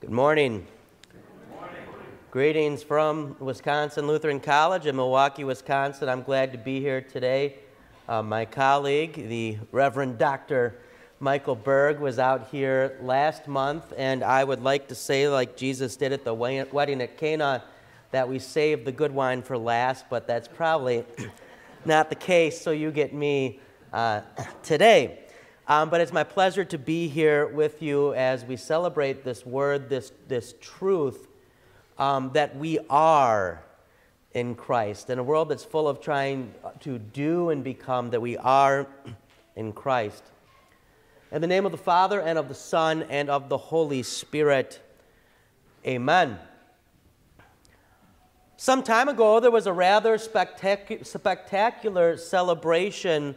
Good morning. Greetings from Wisconsin Lutheran College in Milwaukee, Wisconsin. I'm glad to be here today. Uh, my colleague, the Reverend Dr. Michael Berg, was out here last month, and I would like to say, like Jesus did at the wedding at Cana, that we saved the good wine for last, but that's probably not the case, so you get me uh, today. Um, but it's my pleasure to be here with you as we celebrate this word, this, this truth um, that we are in Christ. In a world that's full of trying to do and become, that we are in Christ. In the name of the Father, and of the Son, and of the Holy Spirit, amen. Some time ago, there was a rather spectac- spectacular celebration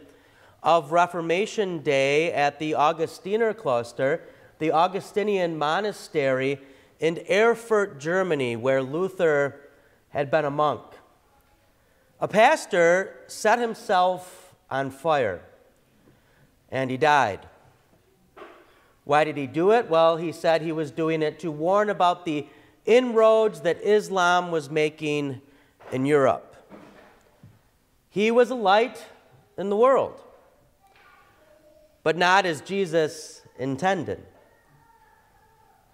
of Reformation Day at the Augustiner Kloster, the Augustinian monastery in Erfurt, Germany, where Luther had been a monk. A pastor set himself on fire and he died. Why did he do it? Well, he said he was doing it to warn about the inroads that Islam was making in Europe. He was a light in the world but not as Jesus intended.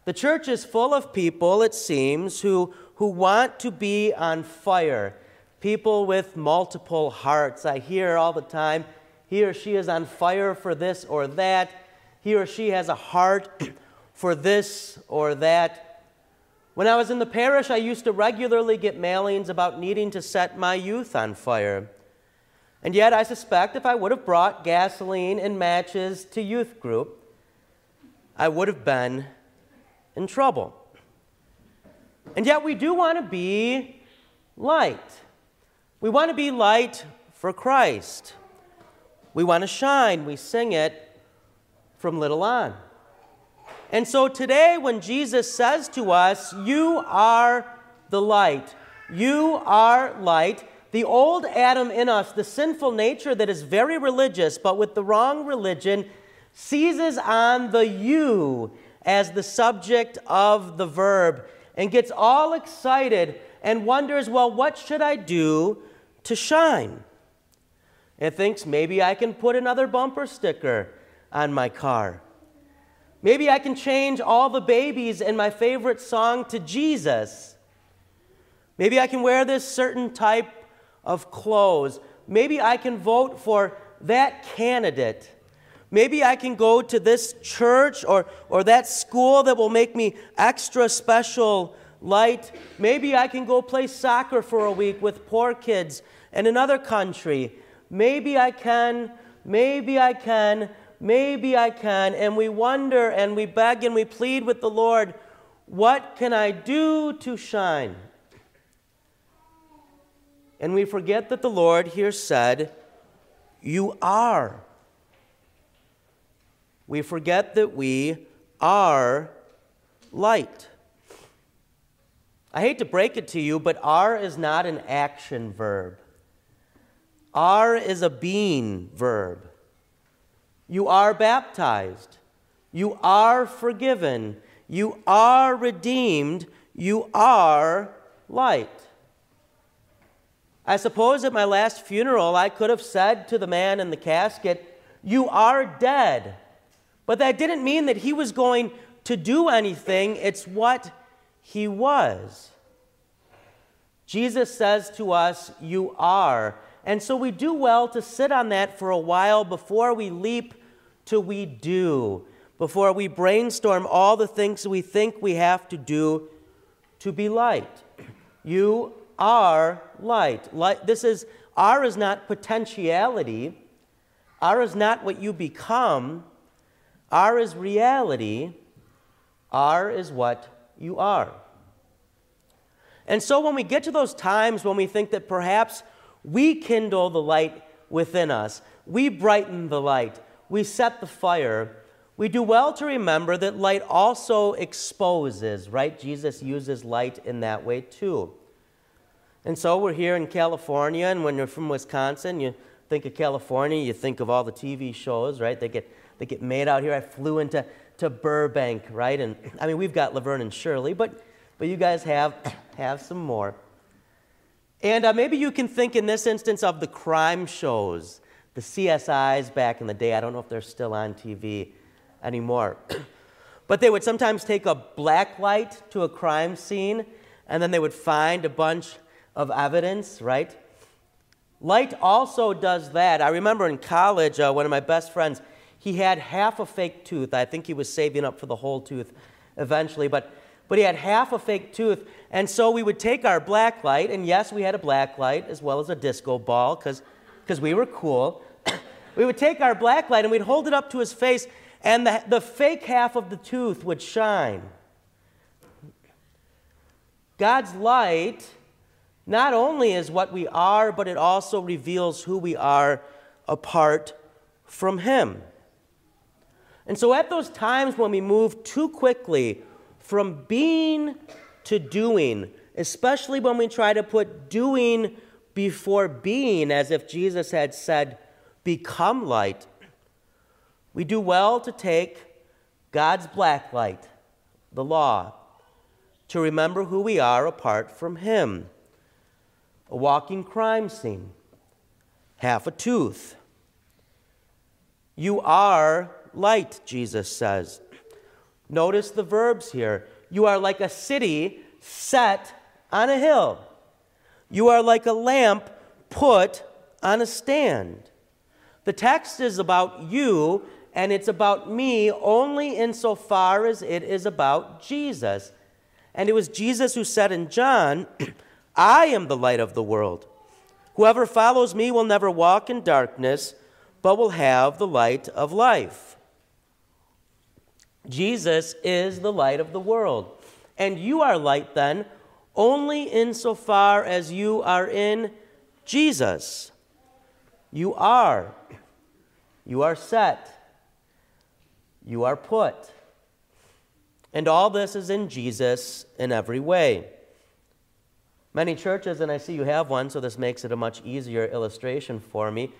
The church is full of people, it seems, who, who want to be on fire. People with multiple hearts. I hear all the time he or she is on fire for this or that. He or she has a heart for this or that. When I was in the parish, I used to regularly get mailings about needing to set my youth on fire. And yet, I suspect if I would have brought gasoline and matches to youth group, I would have been in trouble. And yet, we do want to be light. We want to be light for Christ. We want to shine. We sing it from little on. And so today, when Jesus says to us, You are the light, you are light, the old Adam in us, the sinful nature that is very religious, but with the wrong religion, seizes on the you as the subject of the verb and gets all excited and wonders, well, what should I do to shine? It thinks maybe I can put another bumper sticker on my car. Maybe I can change all the babies in my favorite song to Jesus. Maybe I can wear this certain type of clothes. Maybe I can vote for that candidate. Maybe I can go to this church or, or that school that will make me extra special light. Maybe I can go play soccer for a week with poor kids in another country. Maybe I can, maybe I can, maybe I can. And we wonder and we beg and we plead with the Lord, what can I do to shine? And we forget that the Lord here said, You are. We forget that we are light. I hate to break it to you, but are is not an action verb. Are is a being verb. You are baptized. You are forgiven. You are redeemed. You are light. I suppose at my last funeral, I could have said to the man in the casket, You are dead. But that didn't mean that he was going to do anything, it's what he was. Jesus says to us, You are. And so we do well to sit on that for a while before we leap to we do, before we brainstorm all the things we think we have to do to be light. You are light. light. This is, R is not potentiality. R is not what you become. R is reality. R is what you are. And so when we get to those times when we think that perhaps we kindle the light within us, we brighten the light, we set the fire, we do well to remember that light also exposes, right? Jesus uses light in that way too. And so we're here in California, and when you're from Wisconsin, you think of California, you think of all the TV shows, right? They get, they get made out here. I flew into to Burbank, right? And I mean, we've got Laverne and Shirley, but, but you guys have, have some more. And uh, maybe you can think in this instance of the crime shows, the CSIs back in the day. I don't know if they're still on TV anymore. but they would sometimes take a black light to a crime scene, and then they would find a bunch of evidence, right? Light also does that. I remember in college, uh, one of my best friends, he had half a fake tooth. I think he was saving up for the whole tooth eventually, but, but he had half a fake tooth. And so we would take our black light, and yes, we had a black light as well as a disco ball because we were cool. we would take our black light and we'd hold it up to his face, and the, the fake half of the tooth would shine. God's light not only is what we are, but it also reveals who we are apart from Him. And so, at those times when we move too quickly from being to doing, especially when we try to put doing before being, as if Jesus had said, Become light, we do well to take God's black light, the law, to remember who we are apart from Him a walking crime scene, half a tooth. You are light, Jesus says. Notice the verbs here. You are like a city set on a hill. You are like a lamp put on a stand. The text is about you, and it's about me only insofar as it is about Jesus. And it was Jesus who said in John, I am the light of the world. Whoever follows me will never walk in darkness, but will have the light of life. Jesus is the light of the world. And you are light then only insofar as you are in Jesus. You are. You are set. You are put. And all this is in Jesus in every way. Many churches, and I see you have one, so this makes it a much easier illustration for me.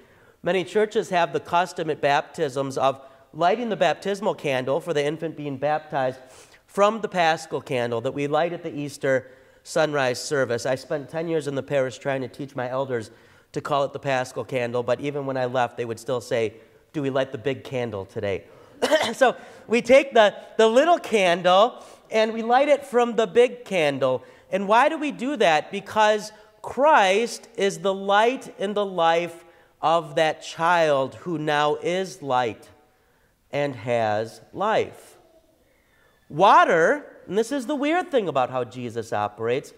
Many churches have the custom at baptisms of lighting the baptismal candle for the infant being baptized from the paschal candle that we light at the Easter sunrise service. I spent 10 years in the parish trying to teach my elders to call it the paschal candle, but even when I left, they would still say, Do we light the big candle today? so we take the, the little candle and we light it from the big candle. And why do we do that? Because Christ is the light in the life of that child who now is light and has life. Water, and this is the weird thing about how Jesus operates,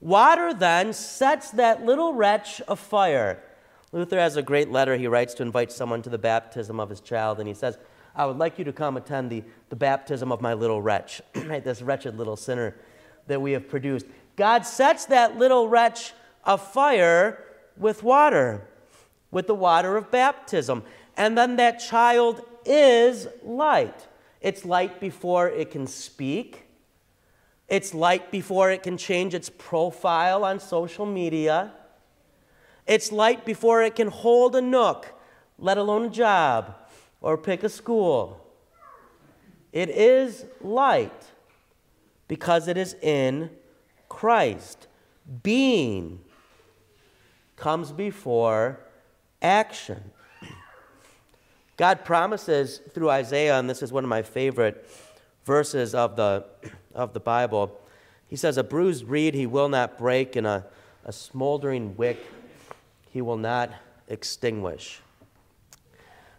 water then sets that little wretch afire. Luther has a great letter he writes to invite someone to the baptism of his child, and he says, I would like you to come attend the, the baptism of my little wretch? This wretched little sinner that we have produced. God sets that little wretch afire with water, with the water of baptism. And then that child is light. It's light before it can speak. It's light before it can change its profile on social media. It's light before it can hold a nook, let alone a job or pick a school. It is light because it is in Christ. Being comes before action. God promises through Isaiah, and this is one of my favorite verses of the, of the Bible. He says, A bruised reed he will not break, and a, a smoldering wick he will not extinguish.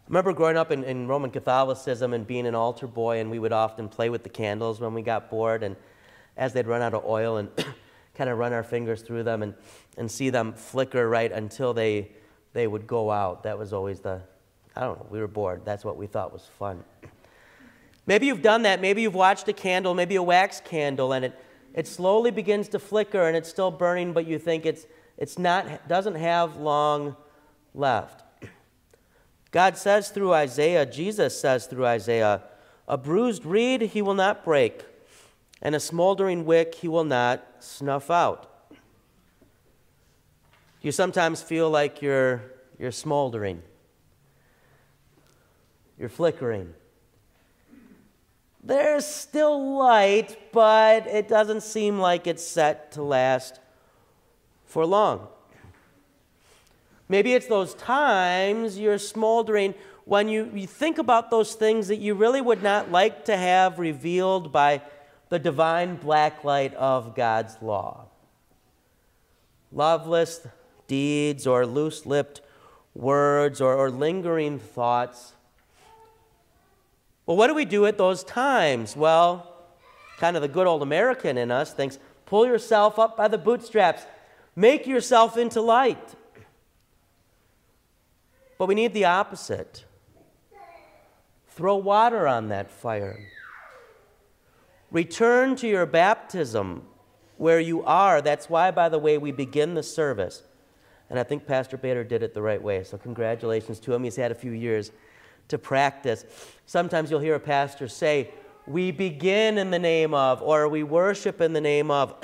Remember growing up in, in Roman Catholicism and being an altar boy, and we would often play with the candles when we got bored. And as they'd run out of oil and kind of run our fingers through them and, and see them flicker right until they, they would go out. That was always the, I don't know, we were bored. That's what we thought was fun. Maybe you've done that. Maybe you've watched a candle, maybe a wax candle, and it, it slowly begins to flicker and it's still burning, but you think it's, it's not, doesn't have long left. God says through Isaiah, Jesus says through Isaiah, a bruised reed he will not break and a smoldering wick he will not snuff out. You sometimes feel like you're, you're smoldering, you're flickering. there's still light, but it doesn't seem like it's set to last for long. Maybe it's those times you're smoldering when you, you think about those things that you really would not like to have revealed by the divine blacklight of God's law. Loveless deeds or loose lipped words or, or lingering thoughts. Well, what do we do at those times? Well, kind of the good old American in us thinks pull yourself up by the bootstraps, make yourself into light. But we need the opposite. Throw water on that fire. Return to your baptism where you are. That's why, by the way, we begin the service. And I think Pastor Bader did it the right way. So, congratulations to him. He's had a few years to practice. Sometimes you'll hear a pastor say, We begin in the name of, or we worship in the name of.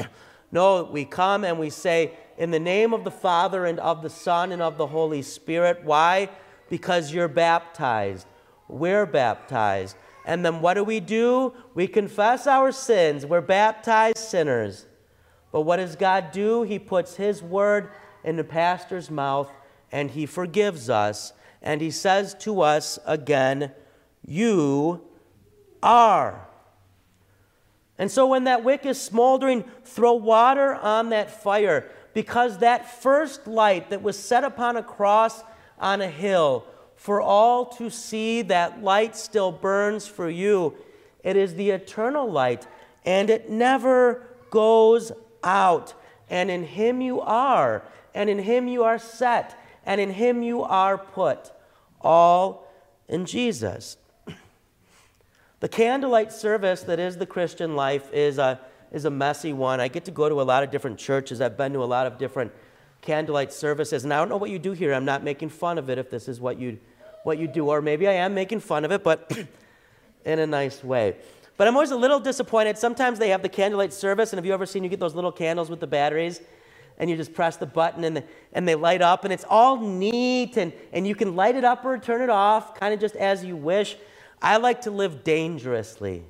No, we come and we say, In the name of the Father and of the Son and of the Holy Spirit. Why? Because you're baptized we're baptized. And then what do we do? We confess our sins. We're baptized sinners. But what does God do? He puts His word in the pastor's mouth and He forgives us. And He says to us again, You are. And so when that wick is smoldering, throw water on that fire because that first light that was set upon a cross on a hill for all to see that light still burns for you. It is the eternal light, and it never goes out. And in Him you are, and in Him you are set, and in Him you are put. All in Jesus. The candlelight service that is the Christian life is a, is a messy one. I get to go to a lot of different churches, I've been to a lot of different candlelight services, and I don't know what you do here. I'm not making fun of it if this is what you what you do, or maybe I am making fun of it, but in a nice way. But I'm always a little disappointed. Sometimes they have the candlelight service, and have you ever seen you get those little candles with the batteries? And you just press the button and, the, and they light up, and it's all neat, and, and you can light it up or turn it off, kind of just as you wish. I like to live dangerously.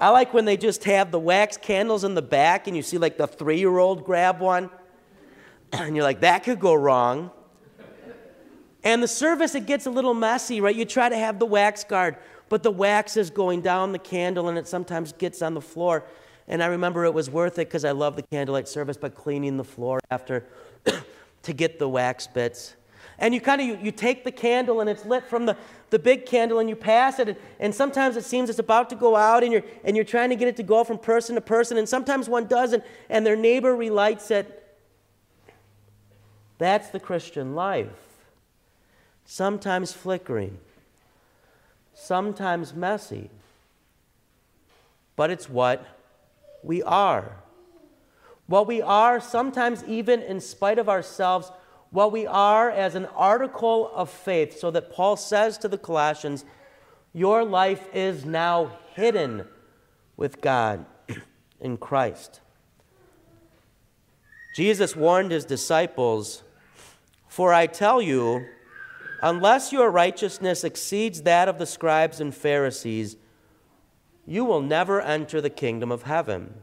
I like when they just have the wax candles in the back, and you see like the three year old grab one, and you're like, that could go wrong. And the service, it gets a little messy, right? You try to have the wax guard, but the wax is going down the candle and it sometimes gets on the floor. And I remember it was worth it because I love the candlelight service, but cleaning the floor after to get the wax bits. And you kind of you, you, take the candle and it's lit from the, the big candle and you pass it. And, and sometimes it seems it's about to go out and you're and you're trying to get it to go from person to person. And sometimes one doesn't and their neighbor relights it. That's the Christian life. Sometimes flickering, sometimes messy, but it's what we are. What we are, sometimes even in spite of ourselves, what we are as an article of faith, so that Paul says to the Colossians, Your life is now hidden with God in Christ. Jesus warned his disciples, For I tell you, Unless your righteousness exceeds that of the scribes and Pharisees, you will never enter the kingdom of heaven.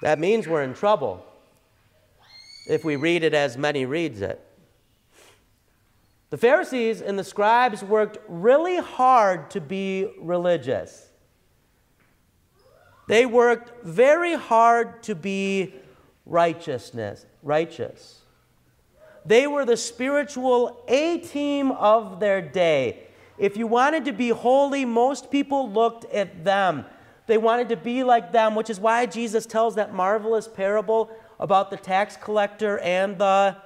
That means we're in trouble if we read it as many reads it. The Pharisees and the scribes worked really hard to be religious. They worked very hard to be righteousness, righteous. They were the spiritual A team of their day. If you wanted to be holy, most people looked at them. They wanted to be like them, which is why Jesus tells that marvelous parable about the tax collector and the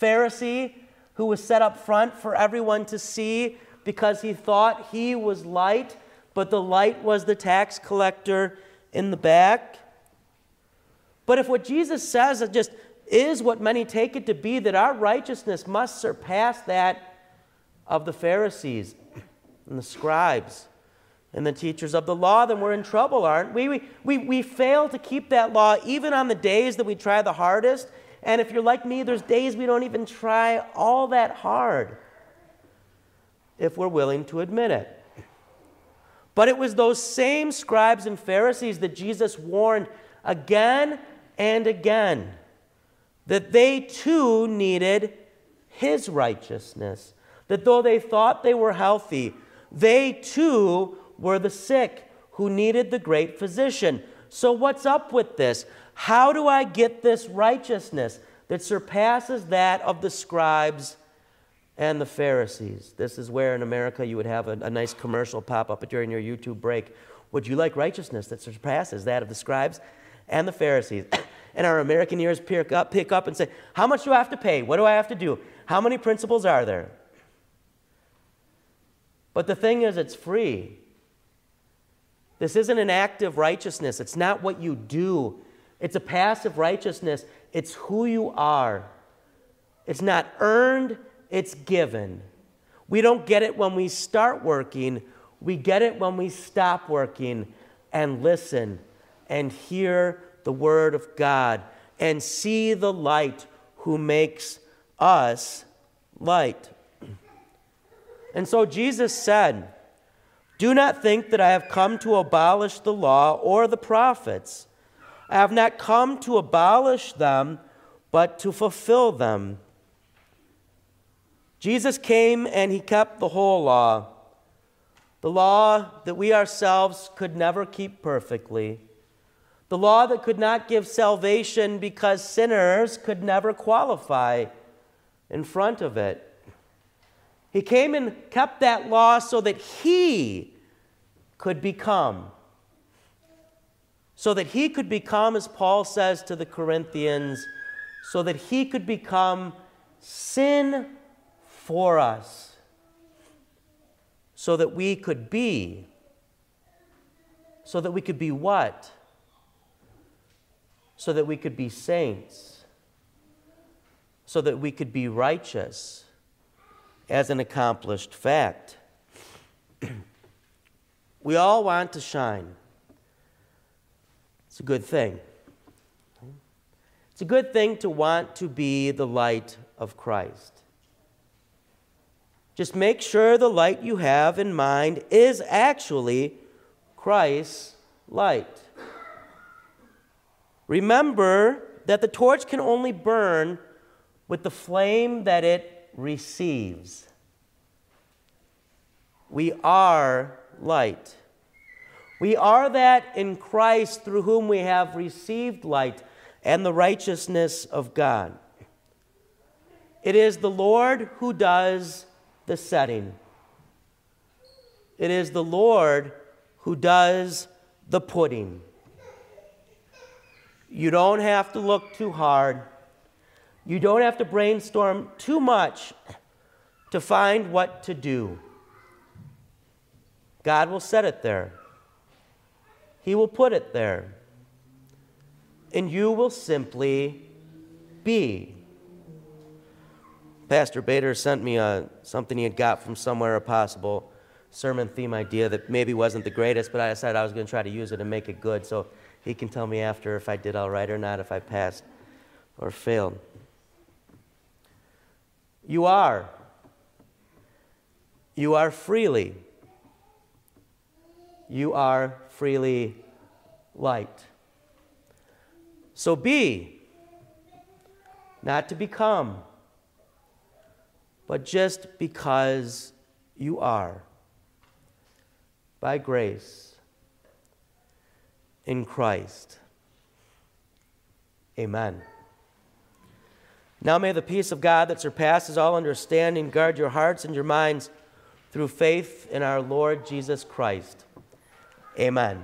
Pharisee who was set up front for everyone to see because he thought he was light, but the light was the tax collector in the back. But if what Jesus says just is what many take it to be that our righteousness must surpass that of the Pharisees and the scribes and the teachers of the law, then we're in trouble, aren't we? We, we? we fail to keep that law even on the days that we try the hardest. And if you're like me, there's days we don't even try all that hard. if we're willing to admit it. But it was those same scribes and Pharisees that Jesus warned again and again that they too needed his righteousness. That though they thought they were healthy, they too were the sick who needed the great physician. So, what's up with this? How do I get this righteousness that surpasses that of the scribes and the Pharisees? This is where in America you would have a, a nice commercial pop up during your YouTube break. Would you like righteousness that surpasses that of the scribes and the Pharisees? and our American ears pick up, pick up and say, How much do I have to pay? What do I have to do? How many principles are there? But the thing is, it's free. This isn't an active righteousness. It's not what you do, it's a passive righteousness. It's who you are. It's not earned, it's given. We don't get it when we start working, we get it when we stop working and listen and hear the Word of God and see the light who makes us light. And so Jesus said, Do not think that I have come to abolish the law or the prophets. I have not come to abolish them, but to fulfill them. Jesus came and he kept the whole law, the law that we ourselves could never keep perfectly the law that could not give salvation because sinners could never qualify in front of it. He came and kept that law so that he could become. So that he could become, as Paul says to the Corinthians, so that he could become sin for us. So that we could be. So that we could be what? so that we could be saints, so that we could be righteous as an accomplished fact. we all want to shine. It's a good thing. It's a good thing to want to be the light of Christ. Just make sure the light you have in mind is actually Christ's light. Remember that the torch can only burn with the flame that it receives. We are light. We are that in Christ through whom we have received light and the righteousness of God. It is the Lord who does the setting. It is the Lord who does the putting. You don't have to look too hard. You don't have to brainstorm too much to find what to do. God will set it there, He will put it there. And you will simply be. Pastor Bader sent me a, uh, something he had got from somewhere, a possible sermon theme idea that maybe wasn't the greatest, but I decided I was going to try to use it and make it good. So he can tell me after if I did all right or not, if I passed or failed. You are. You are freely. You are freely light. So be, not to become, but just because you are, by grace in Christ. Amen. Now may the peace of God that surpasses all understanding guard your hearts and your minds through faith in our Lord Jesus Christ. Amen.